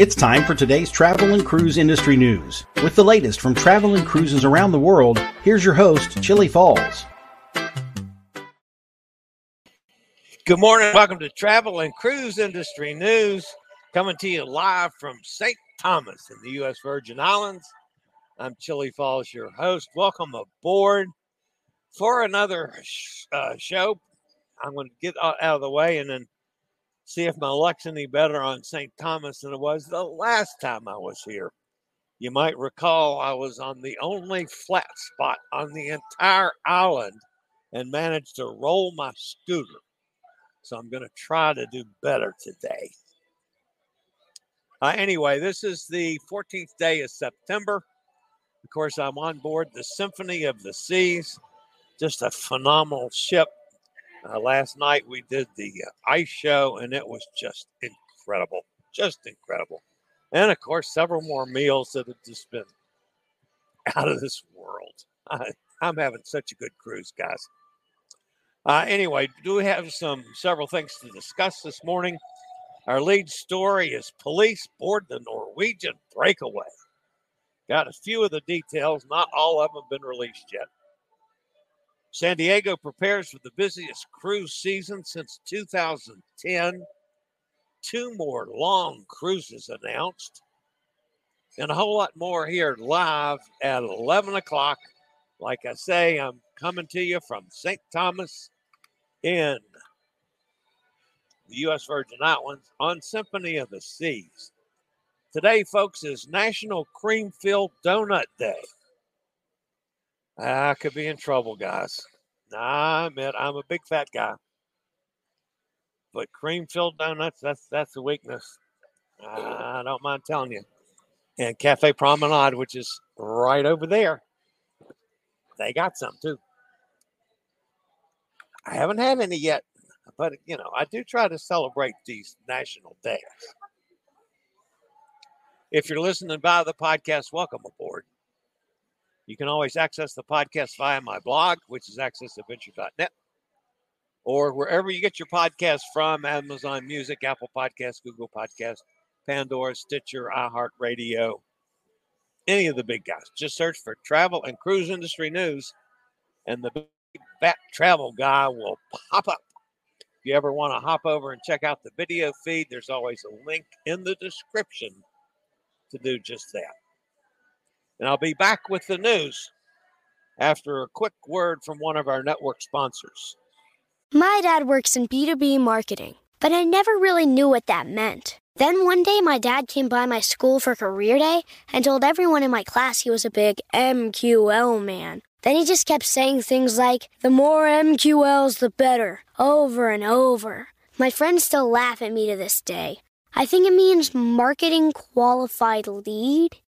It's time for today's travel and cruise industry news. With the latest from travel and cruises around the world, here's your host, Chillie Falls. Good morning. Welcome to Travel and Cruise Industry News, coming to you live from St. Thomas in the U.S. Virgin Islands. I'm Chillie Falls, your host. Welcome aboard for another uh, show. I'm going to get out of the way and then see if my luck's any better on St. Thomas than it was the last time I was here. You might recall I was on the only flat spot on the entire island and managed to roll my scooter. So I'm going to try to do better today. Uh, anyway, this is the 14th day of September. Of course, I'm on board the Symphony of the Seas. Just a phenomenal ship. Uh, last night we did the uh, ice show, and it was just incredible, just incredible. And of course, several more meals that have just been out of this world. I, I'm having such a good cruise, guys. Uh, anyway, do we have some several things to discuss this morning? Our lead story is police board the Norwegian breakaway. Got a few of the details, not all of them have been released yet. San Diego prepares for the busiest cruise season since 2010. Two more long cruises announced, and a whole lot more here live at 11 o'clock. Like I say, I'm coming to you from St. Thomas in the U.S. Virgin Islands on Symphony of the Seas. Today, folks, is National Cream Filled Donut Day. I could be in trouble, guys. I admit I'm a big fat guy. But cream filled donuts, that's that's a weakness. I don't mind telling you. And Cafe Promenade, which is right over there, they got some too. I haven't had any yet, but you know, I do try to celebrate these national days. If you're listening by the podcast, welcome aboard. You can always access the podcast via my blog, which is accessadventure.net, or wherever you get your podcast from Amazon Music, Apple Podcasts, Google Podcasts, Pandora, Stitcher, iHeartRadio, any of the big guys. Just search for travel and cruise industry news, and the big fat travel guy will pop up. If you ever want to hop over and check out the video feed, there's always a link in the description to do just that. And I'll be back with the news after a quick word from one of our network sponsors. My dad works in B2B marketing, but I never really knew what that meant. Then one day, my dad came by my school for career day and told everyone in my class he was a big MQL man. Then he just kept saying things like, the more MQLs, the better, over and over. My friends still laugh at me to this day. I think it means marketing qualified lead.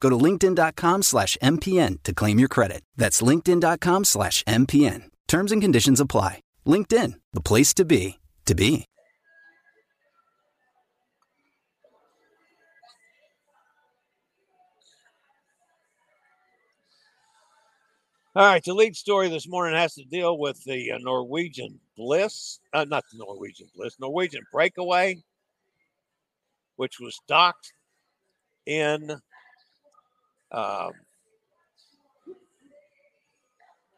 Go to linkedin.com slash MPN to claim your credit. That's linkedin.com slash MPN. Terms and conditions apply. LinkedIn, the place to be, to be. All right, the lead story this morning has to deal with the uh, Norwegian Bliss, uh, not the Norwegian Bliss, Norwegian Breakaway, which was docked in. Um,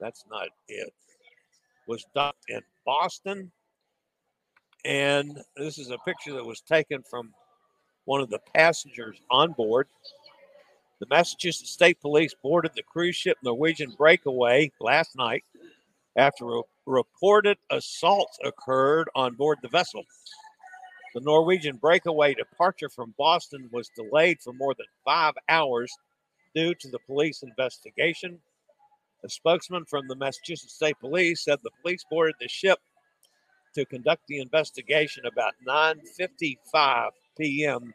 that's not it. Was docked in Boston, and this is a picture that was taken from one of the passengers on board. The Massachusetts State Police boarded the cruise ship Norwegian Breakaway last night after a reported assault occurred on board the vessel. The Norwegian Breakaway departure from Boston was delayed for more than five hours due to the police investigation. A spokesman from the Massachusetts State Police said the police boarded the ship to conduct the investigation about 9:55 p.m.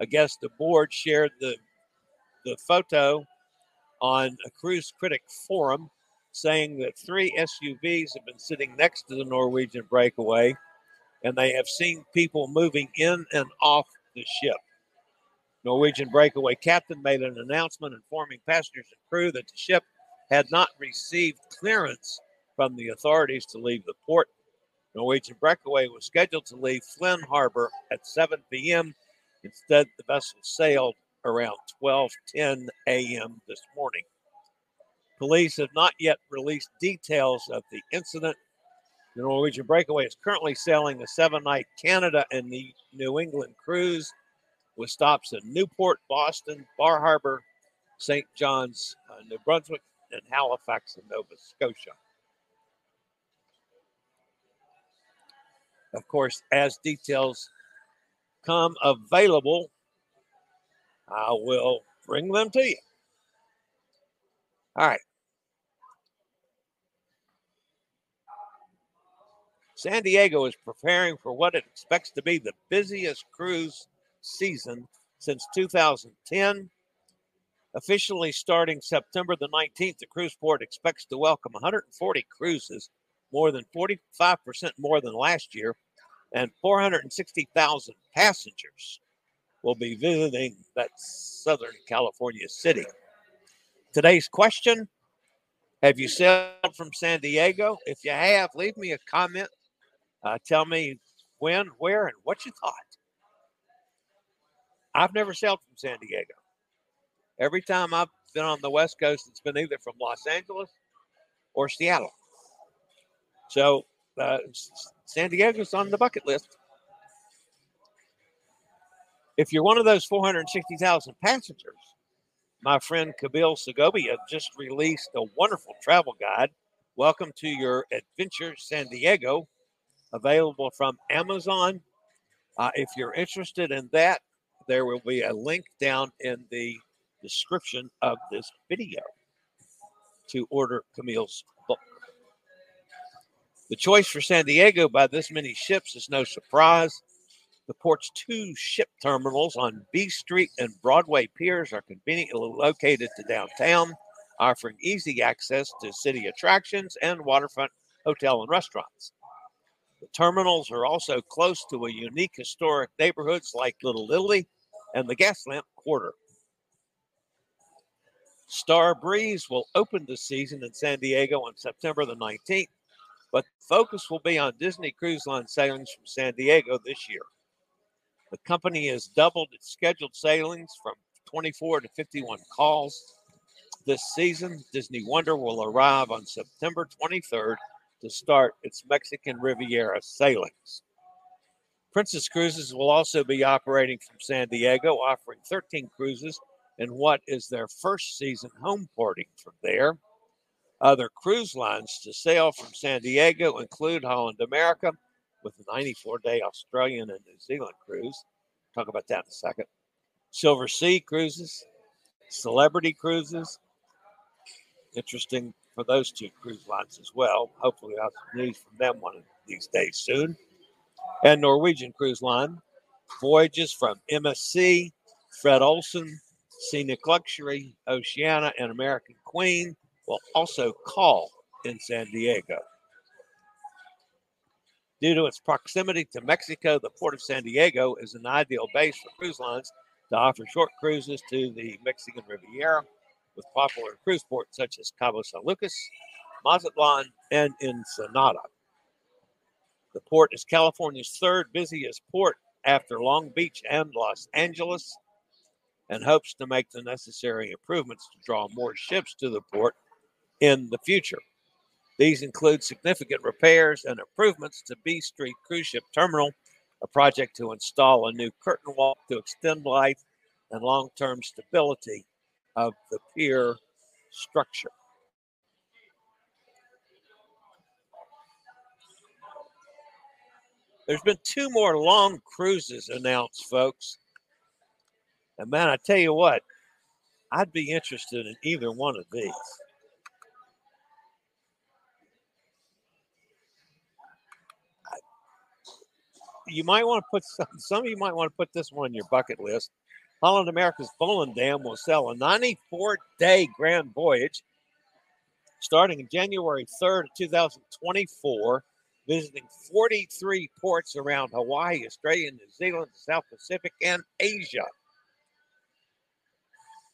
I guess the board shared the the photo on a cruise critic forum saying that three SUVs have been sitting next to the Norwegian breakaway and they have seen people moving in and off the ship. Norwegian breakaway captain made an announcement informing passengers and crew that the ship had not received clearance from the authorities to leave the port. Norwegian breakaway was scheduled to leave Flynn Harbor at 7 p.m. Instead, the vessel sailed around 12:10 a.m. this morning. Police have not yet released details of the incident. The Norwegian Breakaway is currently sailing a seven-night Canada and the New England cruise with stops in Newport, Boston, Bar Harbor, St. John's, uh, New Brunswick, and Halifax in Nova Scotia. Of course, as details come available, I will bring them to you. All right. San Diego is preparing for what it expects to be the busiest cruise season since 2010. Officially starting September the 19th, the cruise port expects to welcome 140 cruises, more than 45% more than last year, and 460,000 passengers will be visiting that Southern California city. Today's question Have you sailed from San Diego? If you have, leave me a comment. Uh, tell me when, where, and what you thought. I've never sailed from San Diego. Every time I've been on the West Coast, it's been either from Los Angeles or Seattle. So uh, San Diego's on the bucket list. If you're one of those 460,000 passengers, my friend Camille Segobia just released a wonderful travel guide. Welcome to your adventure, San Diego, available from Amazon. Uh, if you're interested in that, there will be a link down in the description of this video to order Camille's book. The choice for San Diego by this many ships is no surprise. The port's two ship terminals on B Street and Broadway piers are conveniently located to downtown, offering easy access to city attractions and waterfront hotel and restaurants. The terminals are also close to a unique historic neighborhoods like Little Italy and the Gaslamp Quarter. Star Breeze will open the season in San Diego on September the 19th but focus will be on Disney Cruise Line sailings from San Diego this year. The company has doubled its scheduled sailings from 24 to 51 calls. This season, Disney Wonder will arrive on September 23rd to start its Mexican Riviera sailings. Princess Cruises will also be operating from San Diego, offering 13 cruises in what is their first season home porting from there. Other cruise lines to sail from San Diego include Holland America with a 94 day Australian and New Zealand cruise, talk about that in a second. Silversea cruises, Celebrity cruises. Interesting for those two cruise lines as well. Hopefully, I'll have some news from them one of these days soon. And Norwegian Cruise Line voyages from MSC, Fred Olsen, Scenic Luxury, Oceania, and American Queen will also call in San Diego. Due to its proximity to Mexico, the port of San Diego is an ideal base for cruise lines to offer short cruises to the Mexican Riviera with popular cruise ports such as Cabo San Lucas, Mazatlan, and Ensenada. The port is California's third busiest port after Long Beach and Los Angeles and hopes to make the necessary improvements to draw more ships to the port in the future. These include significant repairs and improvements to B Street Cruise Ship Terminal, a project to install a new curtain wall to extend life and long term stability of the pier structure. There's been two more long cruises announced, folks. And man, I tell you what, I'd be interested in either one of these. You might want to put some, some of you might want to put this one on your bucket list. Holland America's Volendam will sell a 94 day grand voyage starting in January 3rd, 2024 visiting 43 ports around Hawaii, Australia, New Zealand, the South Pacific, and Asia.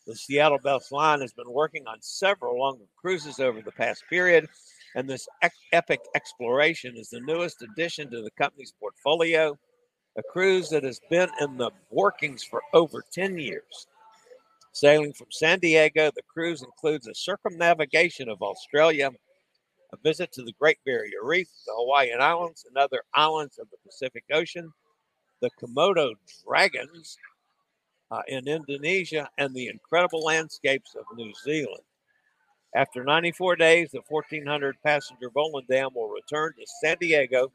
The Seattle Best Line has been working on several longer cruises over the past period, and this epic exploration is the newest addition to the company's portfolio, a cruise that has been in the workings for over 10 years. Sailing from San Diego, the cruise includes a circumnavigation of Australia a visit to the Great Barrier Reef, the Hawaiian Islands, and other islands of the Pacific Ocean, the Komodo dragons uh, in Indonesia, and the incredible landscapes of New Zealand. After 94 days, the 1,400 passenger Volendam will return to San Diego,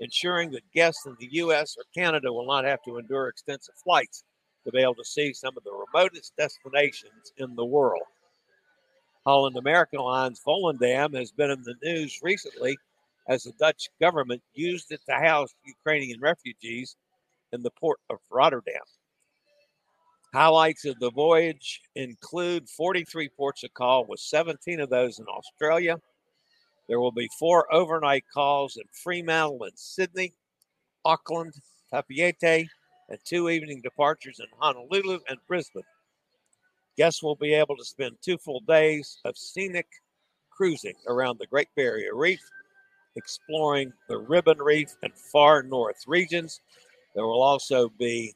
ensuring that guests in the U.S. or Canada will not have to endure extensive flights to be able to see some of the remotest destinations in the world. Holland American Lines Volendam has been in the news recently as the Dutch government used it to house Ukrainian refugees in the port of Rotterdam. Highlights of the voyage include 43 ports of call, with 17 of those in Australia. There will be four overnight calls in Fremantle and Sydney, Auckland, Papeete, and two evening departures in Honolulu and Brisbane. Guests will be able to spend two full days of scenic cruising around the Great Barrier Reef, exploring the Ribbon Reef and far north regions. There will also be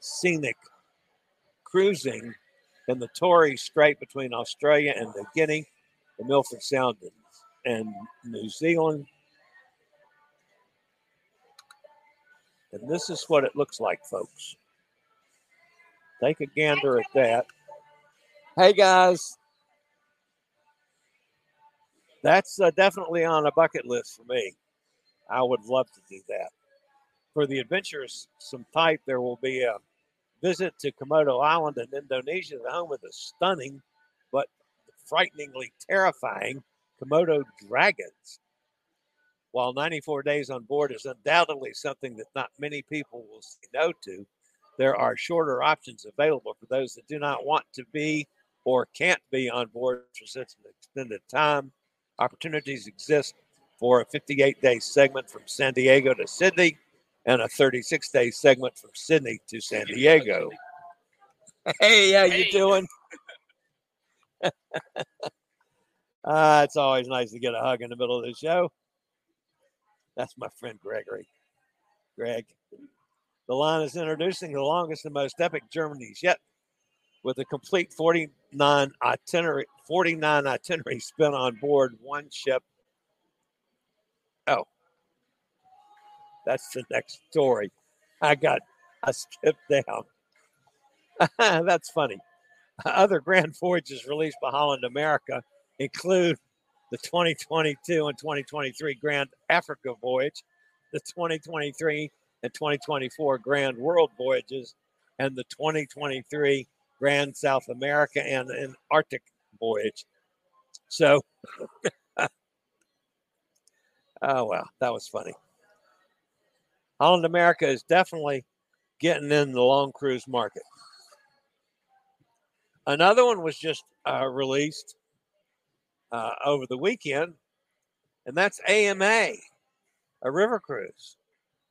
scenic cruising in the Torres Strait between Australia and New Guinea, the Milford Sound and New Zealand. And this is what it looks like, folks. Take a gander at that. Hey guys, that's uh, definitely on a bucket list for me. I would love to do that. For the adventurous some type, there will be a visit to Komodo Island in Indonesia, the home of the stunning but frighteningly terrifying Komodo dragons. While 94 days on board is undoubtedly something that not many people will say no to, there are shorter options available for those that do not want to be or can't be on board for such an extended time. Opportunities exist for a 58 day segment from San Diego to Sydney and a 36 day segment from Sydney to San Diego. Hey, how you doing? uh, it's always nice to get a hug in the middle of the show. That's my friend Gregory. Greg. The line is introducing the longest and most epic journeys yet with a complete 49 itinerary 49 itinerary spent on board one ship. Oh, that's the next story. I got I skipped down. that's funny. Other grand voyages released by Holland America include the 2022 and 2023 Grand Africa voyage, the 2023 and 2024 Grand World Voyages and the 2023 Grand South America and an Arctic voyage. So, oh well, that was funny. Holland America is definitely getting in the long cruise market. Another one was just uh, released uh, over the weekend, and that's AMA, a river cruise.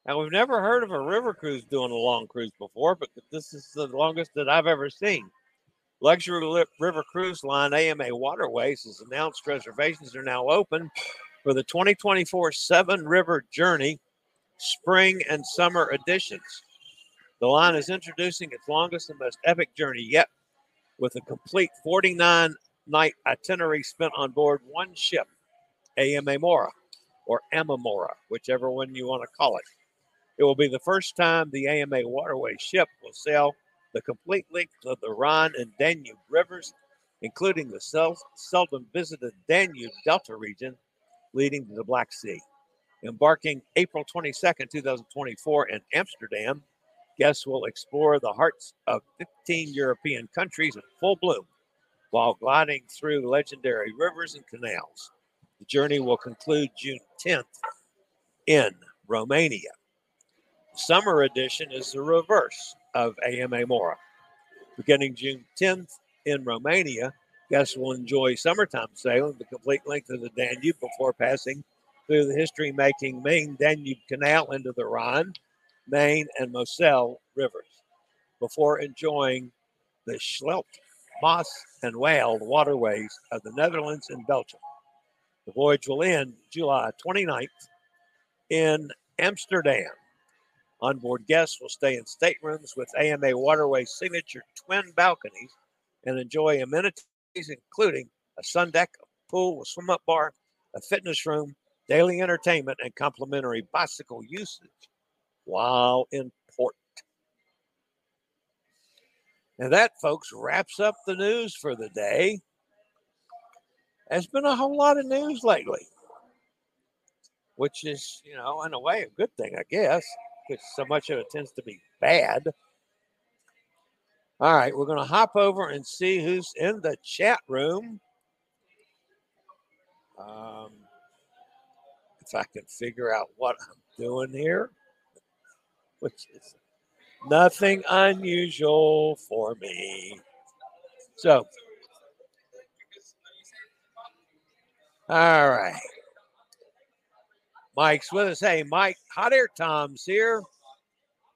Now, we've never heard of a river cruise doing a long cruise before, but this is the longest that I've ever seen. Luxury River Cruise Line AmaWaterways has announced reservations are now open for the 2024 Seven River Journey spring and summer editions. The line is introducing its longest and most epic journey yet with a complete 49 night itinerary spent on board one ship, AmaMora or Amamora, whichever one you want to call it. It will be the first time the AMA Waterway ship will sail the complete length of the Rhine and Danube rivers, including the sel- seldom visited Danube Delta region leading to the Black Sea. Embarking April 22nd, 2024, in Amsterdam, guests will explore the hearts of 15 European countries in full bloom while gliding through legendary rivers and canals. The journey will conclude June 10th in Romania. Summer edition is the reverse of AmaMora. Beginning June 10th in Romania, guests will enjoy summertime sailing the complete length of the Danube before passing through the history making main Danube Canal into the Rhine, Main, and Moselle rivers before enjoying the Scheldt, Maas, and Waal waterways of the Netherlands and Belgium. The voyage will end July 29th in Amsterdam. Onboard guests will stay in staterooms with AMA Waterway signature twin balconies and enjoy amenities including a sun deck, a pool, a swim up bar, a fitness room, daily entertainment, and complimentary bicycle usage while in port. And that, folks, wraps up the news for the day. There's been a whole lot of news lately, which is, you know, in a way, a good thing, I guess, because so much of it tends to be bad. All right, we're going to hop over and see who's in the chat room. Um, if I can figure out what I'm doing here, which is nothing unusual for me. So, all right. Mike's with us. Hey, Mike, hot air Tom's here.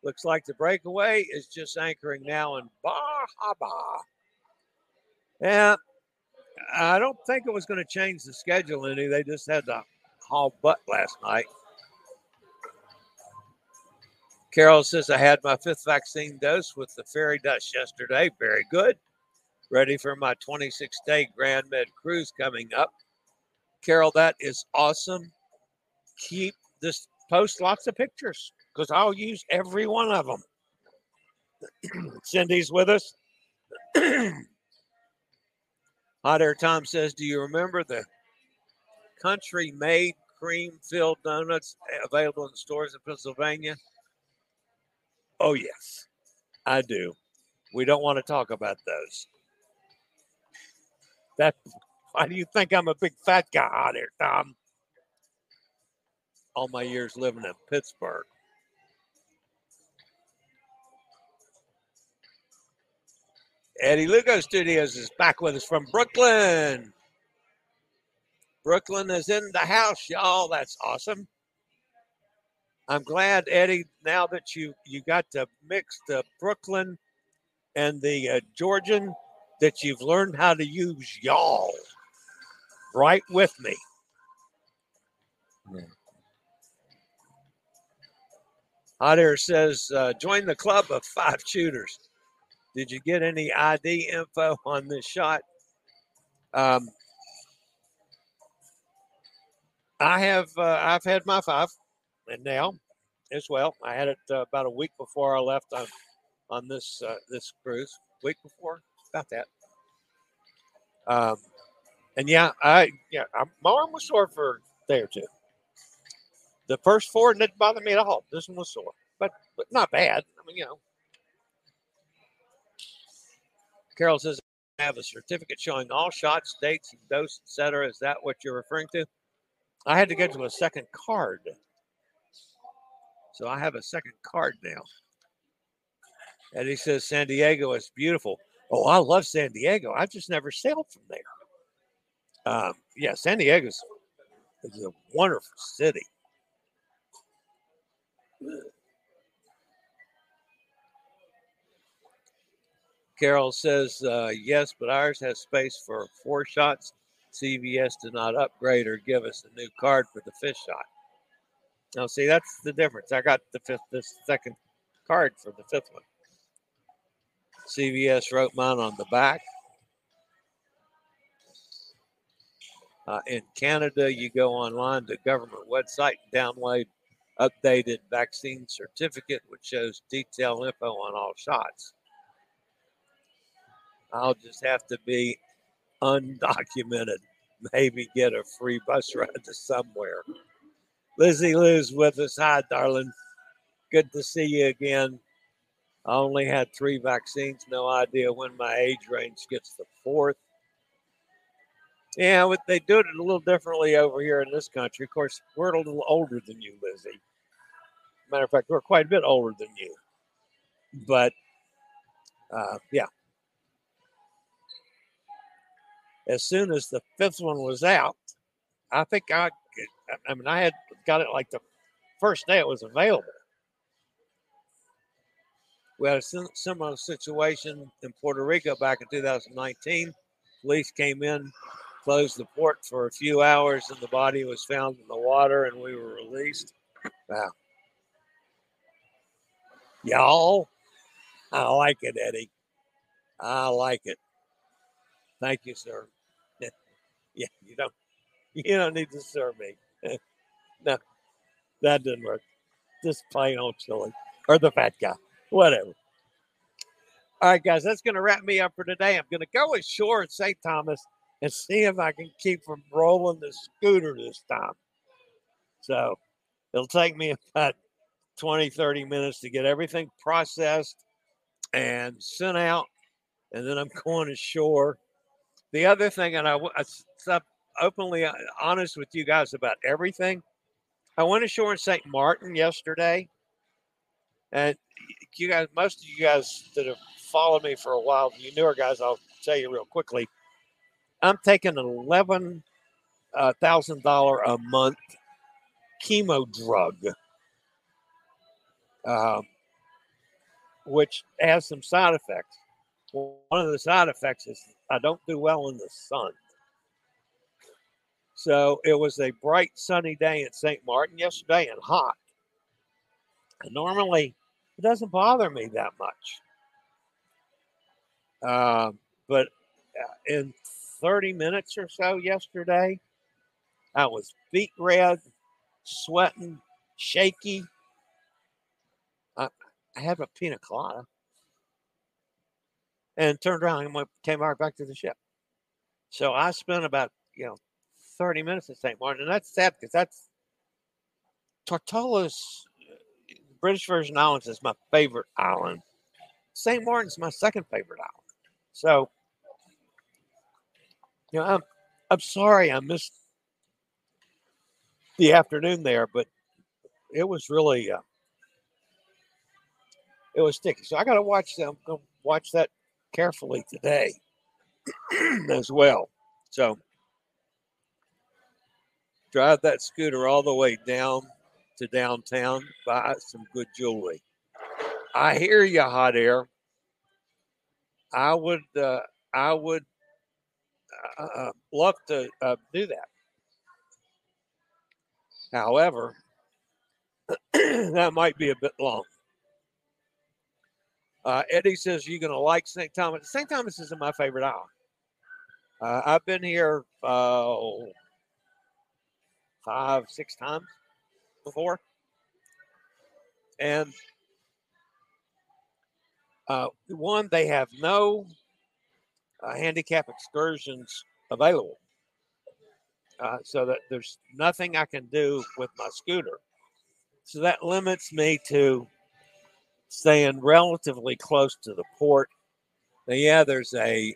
Looks like the breakaway is just anchoring now in Bar Harbor. Yeah, I don't think it was going to change the schedule any. They just had to haul butt last night. Carol says, I had my fifth vaccine dose with the fairy dust yesterday. Very good. Ready for my 26 day Grand Med cruise coming up. Carol, that is awesome. Keep this, post lots of pictures because I'll use every one of them. Cindy's with us. Hot Air Tom says, Do you remember the country made cream filled donuts available in stores in Pennsylvania? Oh, yes, I do. We don't want to talk about those. That why do you think I'm a big fat guy out here, Tom? All my years living in Pittsburgh. Eddie Lugo Studios is back with us from Brooklyn. Brooklyn is in the house, y'all. That's awesome. I'm glad, Eddie, now that you you got to mix the Brooklyn and the uh, Georgian, that you've learned how to use y'all right with me. Yeah. Hot Air says, uh, join the club of five shooters. Did you get any ID info on this shot? Um, I have. Uh, I've had my five and now as well. I had it uh, about a week before I left on on this uh, this cruise. Week before, about that. Um, and yeah, I yeah, I, my arm was sore for a day or two. The first four didn't bother me at all. This one was sore, but but not bad. I mean, you know. Carol says I have a certificate showing all shots, dates, and dose, etc. Is that what you're referring to? I had to get to a second card. So I have a second card now. And he says San Diego is beautiful. Oh, I love San Diego. I've just never sailed from there. Um, yeah, San Diego is a wonderful city. Carol says, uh, yes, but ours has space for four shots. CVS did not upgrade or give us a new card for the fifth shot. Now, see, that's the difference. I got the fifth, this second card for the fifth one. CVS wrote mine on the back. Uh, in Canada, you go online to government website and download updated vaccine certificate, which shows detailed info on all shots. I'll just have to be undocumented, maybe get a free bus ride to somewhere. Lizzie Lou's with us. Hi, darling. Good to see you again. I only had three vaccines. No idea when my age range gets the fourth. Yeah, they do it a little differently over here in this country. Of course, we're a little older than you, Lizzie. Matter of fact, we're quite a bit older than you. But uh, yeah, as soon as the fifth one was out, I think I, I mean, I had got it like the first day it was available. We had a similar situation in Puerto Rico back in 2019. Police came in, closed the port for a few hours, and the body was found in the water, and we were released. Wow. Y'all, I like it, Eddie. I like it. Thank you, sir. yeah, you don't you don't need to serve me. no, that didn't work. Just plain old chili. Or the fat guy. Whatever. All right, guys, that's going to wrap me up for today. I'm going to go ashore at St. Thomas and see if I can keep from rolling the scooter this time. So it'll take me about 20, 30 minutes to get everything processed and sent out. And then I'm going ashore the other thing, and I, I openly uh, honest with you guys about everything. I went ashore in St. Martin yesterday, and you guys, most of you guys that have followed me for a while, you newer guys, I'll tell you real quickly. I'm taking an eleven uh, thousand dollar a month chemo drug, um, which has some side effects. One of the side effects is I don't do well in the sun. So it was a bright sunny day in St. Martin yesterday and hot. And normally it doesn't bother me that much. Uh, but in 30 minutes or so yesterday, I was feet red, sweating, shaky. I, I a pina colada and turned around and went, came right back to the ship. So I spent about, you know, 30 minutes in St. Martin. And that's sad because that's Tortolas, British Virgin Islands is my favorite island. St. Martin's my second favorite island. So, you know, I'm, I'm sorry I missed the afternoon there, but it was really, uh, it was sticky. So I got to watch them, watch that carefully today as well. So drive that scooter all the way down to downtown, buy some good jewelry. I hear you, hot air. I would, uh, I would uh, uh love to uh, do that. However, that might be a bit long. Uh, Eddie says you're going to like St. Thomas. St. Thomas isn't my favorite island. Uh, I've been here uh, five, six times before. And uh, one, they have no uh, handicap excursions available. Uh, so that there's nothing I can do with my scooter. So that limits me to staying relatively close to the port. Now, yeah, there's a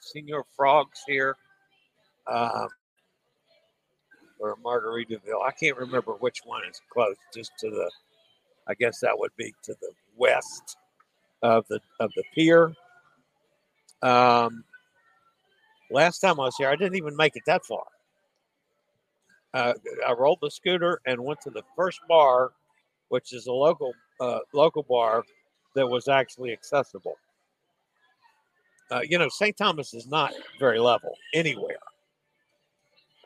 Señor Frogs here, uh, or Margaritaville. I can't remember which one is close, just to the. I guess that would be to the west of the of the pier. Um, last time I was here, I didn't even make it that far. Uh, I rolled the scooter and went to the first bar, which is a local uh, local bar that was actually accessible. Uh, you know, St. Thomas is not very level anywhere.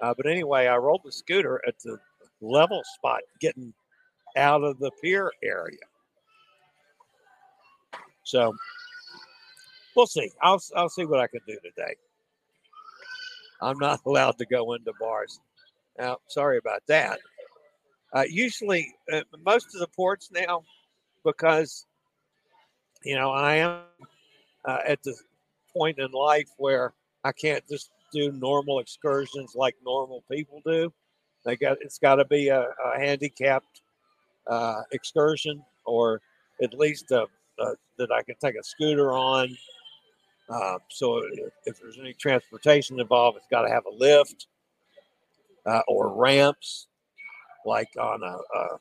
Uh, but anyway, I rolled the scooter at the level spot, getting out of the pier area. So we'll see. I'll I'll see what I can do today. I'm not allowed to go into bars. Now, sorry about that. Uh, usually, uh, most of the ports now, because you know I am uh, at the point in life where I can't just do normal excursions like normal people do. They got it's got to be a, a handicapped uh, excursion, or at least a, a, that I can take a scooter on. Uh, so if, if, there's any transportation involved, it's got to have a lift uh, or ramps, like on a, a,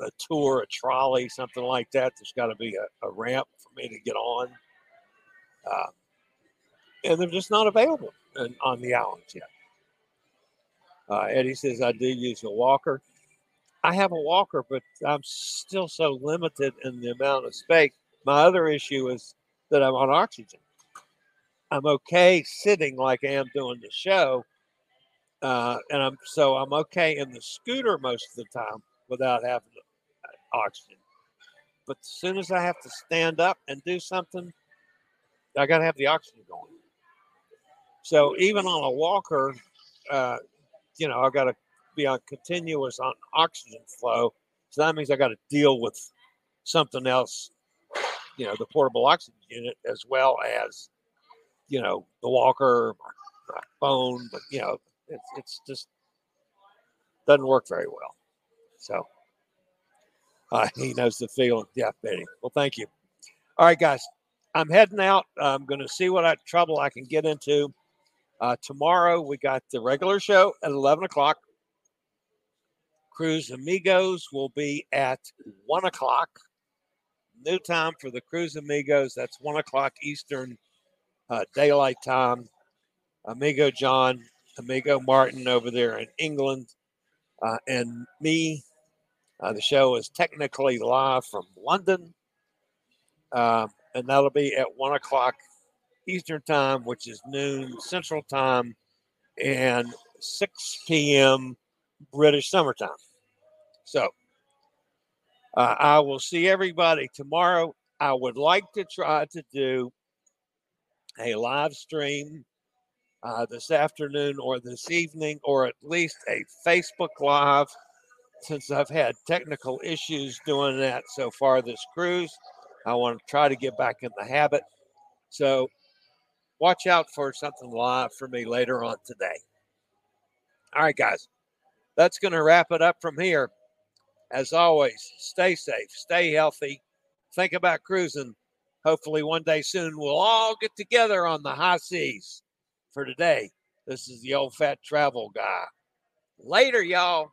a, tour, a trolley, something like that. There's got to be a, a, ramp for me to get on. Uh, and they're just not available in, on the islands yet. Uh, Eddie says, I do use a walker. I have a walker, but I'm still so limited in the amount of space. My other issue is that I'm on oxygen. I'm okay sitting like I am doing the show, uh, and I'm so I'm okay in the scooter most of the time without having oxygen. But as soon as I have to stand up and do something, I got to have the oxygen going. So even on a walker, uh, you know, I got to be on continuous on oxygen flow. So that means I got to deal with something else, you know, the portable oxygen unit as well as, you know, the walker, my, my phone. But you know, it's it's just doesn't work very well. So uh, he knows the feeling. Yeah, Betty. Well, thank you. All right, guys. I'm heading out. I'm going to see what I, trouble I can get into. Uh, tomorrow we got the regular show at 11 o'clock. Cruz Amigos will be at 1 o'clock. New time for the Cruz Amigos. That's 1 o'clock Eastern uh, Daylight Time. Amigo John, Amigo Martin over there in England, uh, and me. Uh, the show is technically live from London, uh, and that'll be at 1 o'clock Eastern Time, which is noon Central Time, and 6 p.m. British summertime. So uh, I will see everybody tomorrow. I would like to try to do a live stream uh, this afternoon or this evening, or at least a Facebook Live, since I've had technical issues doing that so far this cruise. I want to try to get back in the habit. So watch out for something live for me later on today. All right, guys, that's going to wrap it up from here. As always, stay safe, stay healthy, think about cruising. Hopefully, one day soon, we'll all get together on the high seas. For today, this is the old fat travel guy. Later, y'all.